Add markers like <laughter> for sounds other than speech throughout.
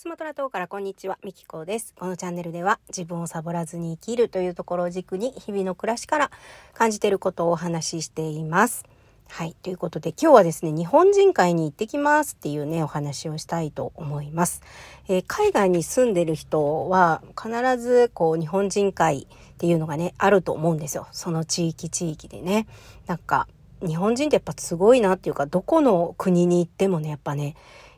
スマトラ島からこんにちは、みきこです。このチャンネルでは自分をサボらずに生きるというところを軸に日々の暮らしから感じていることをお話ししています。はい。ということで今日はですね、日本人会に行ってきますっていうね、お話をしたいと思います。えー、海外に住んでる人は必ずこう日本人会っていうのがね、あると思うんですよ。その地域地域でね。なんか日本人ってやっぱすごいなっていうか、どこの国に行ってもね、やっぱね、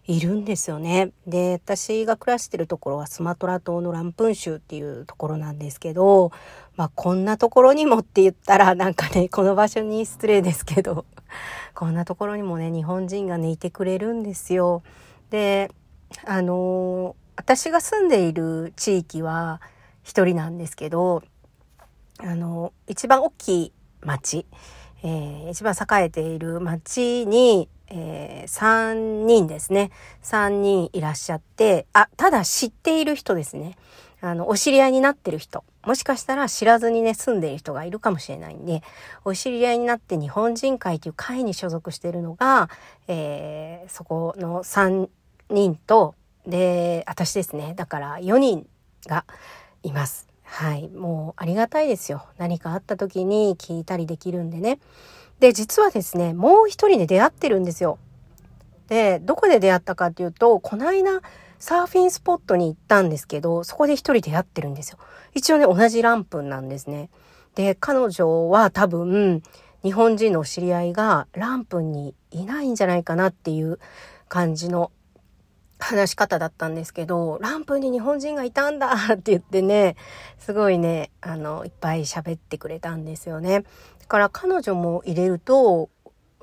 いるんですよね。で、私が暮らしてるところはスマトラ島のランプン州っていうところなんですけど、まあこんなところにもって言ったらなんかね、この場所に失礼ですけど、こんなところにもね、日本人がね、いてくれるんですよ。で、あの私が住んでいる地域は一人なんですけど、あの一番大きい町、えー、一番栄えている町に、えー、3人ですね。3人いらっしゃって、あ、ただ知っている人ですね。あの、お知り合いになってる人。もしかしたら知らずにね、住んでる人がいるかもしれないんで、お知り合いになって日本人会という会に所属しているのが、えー、そこの3人と、で、私ですね。だから4人がいます。はい。もうありがたいですよ。何かあった時に聞いたりできるんでね。で、実はですね、もう一人で出会ってるんですよ。で、どこで出会ったかっていうと、この間、サーフィンスポットに行ったんですけど、そこで一人出会ってるんですよ。一応ね、同じランプンなんですね。で、彼女は多分、日本人の知り合いがランプンにいないんじゃないかなっていう感じの話し方だったんですけど、ランプに日本人がいたんだ <laughs> って言ってね、すごいね、あの、いっぱい喋ってくれたんですよね。だから彼女も入れると、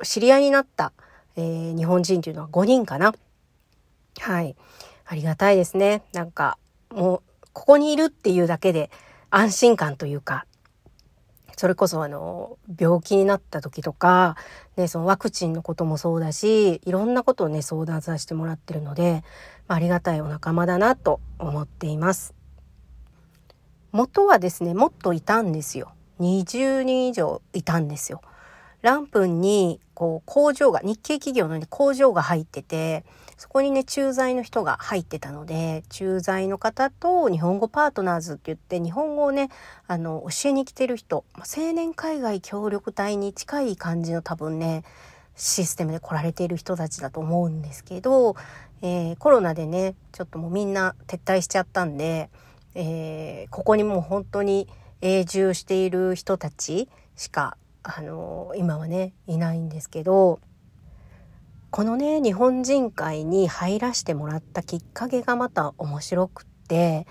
知り合いになった、えー、日本人っていうのは5人かな。はい。ありがたいですね。なんか、もう、ここにいるっていうだけで安心感というか、それこそあの病気になった時とか、ね、そのワクチンのこともそうだしいろんなことをね相談させてもらってるので、まあ、ありがたいお仲間だなと思っています。元はですねもっといたんですよ。20人以上いたんですよ。ランプンにこう工場が日系企業の、工場が入っててそこにね駐在の人が入ってたので駐在の方と日本語パートナーズって言って日本語をねあの教えに来てる人、ま、青年海外協力隊に近い感じの多分ねシステムで来られている人たちだと思うんですけど、えー、コロナでねちょっともうみんな撤退しちゃったんで、えー、ここにもう本当に永住している人たちしかあの今はねいないんですけどこのね日本人会に入らせてもらったきっかけがまた面白くって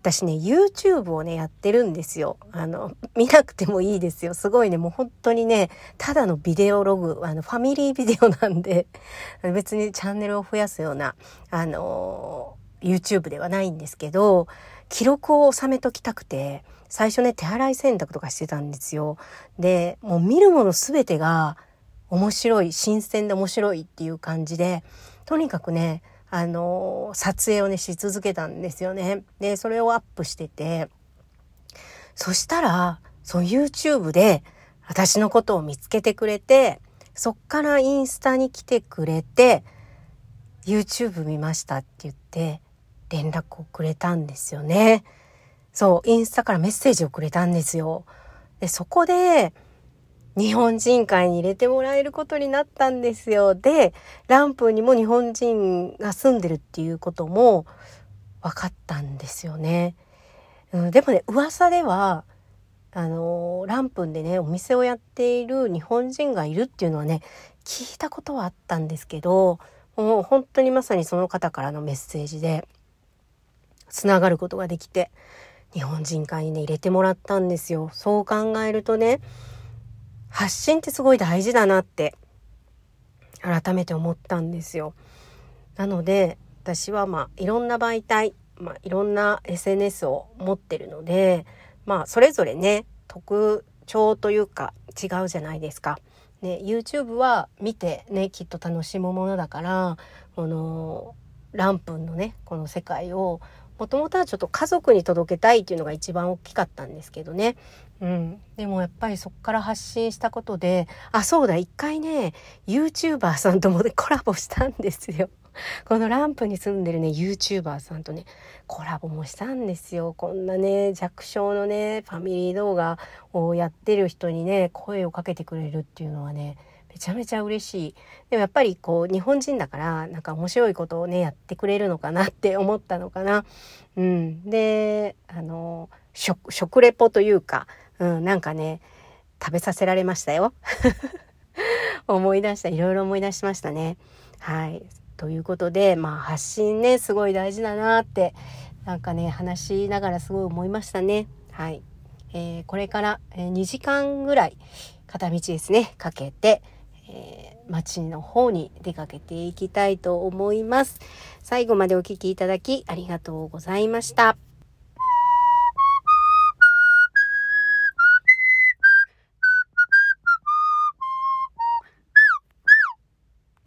私ね YouTube をねやってるんですよ。あの <laughs> 見なくてもいいですよ。すごいね。もう本当にねただのビデオログあのファミリービデオなんで <laughs> 別にチャンネルを増やすようなあの YouTube ではないんですけど記録を収めときたくて最初ね、手洗い洗濯とかしてたんですよ。で、もう見るもの全てが面白い、新鮮で面白いっていう感じで、とにかくね、あの、撮影をね、し続けたんですよね。で、それをアップしてて、そしたら、そう YouTube で私のことを見つけてくれて、そっからインスタに来てくれて、YouTube 見ましたって言って連絡をくれたんですよね。そう、インスタからメッセージをくれたんですよ。で、そこで、日本人会に入れてもらえることになったんですよ。で、ランプにも日本人が住んでるっていうことも分かったんですよね。うん、でもね、噂では、あのランプンでね、お店をやっている日本人がいるっていうのはね、聞いたことはあったんですけど、もう本当にまさにその方からのメッセージで、つながることができて、日本人会にね入れてもらったんですよ。そう考えるとね発信ってすごい大事だなって改めて思ったんですよ。なので私はまあいろんな媒体、まあ、いろんな SNS を持ってるのでまあそれぞれね特徴というか違うじゃないですか。ね、YouTube は見てねきっと楽しむものだからこのランプンのねこの世界をもともとはちょっと家族に届けたいっていうのが一番大きかったんですけどね。うん。でもやっぱりそこから発信したことで、あ、そうだ、一回ね、YouTuber さんともコラボしたんですよ。<laughs> このランプに住んでるね、YouTuber さんとね、コラボもしたんですよ。こんなね、弱小のね、ファミリー動画をやってる人にね、声をかけてくれるっていうのはね、めちゃめちゃ嬉しい。でもやっぱりこう、日本人だから、なんか面白いことをね、やってくれるのかなって思ったのかな。うん。で、あの、食、食レポというか、うん、なんかね、食べさせられましたよ。<laughs> 思い出した、いろいろ思い出しましたね。はい。ということで、まあ発信ね、すごい大事だなって、なんかね、話しながらすごい思いましたね。はい。えー、これから、2時間ぐらい片道ですね、かけて、えー、町の方に出かけていきたいと思います。最後までお聴きいただきありがとうございました。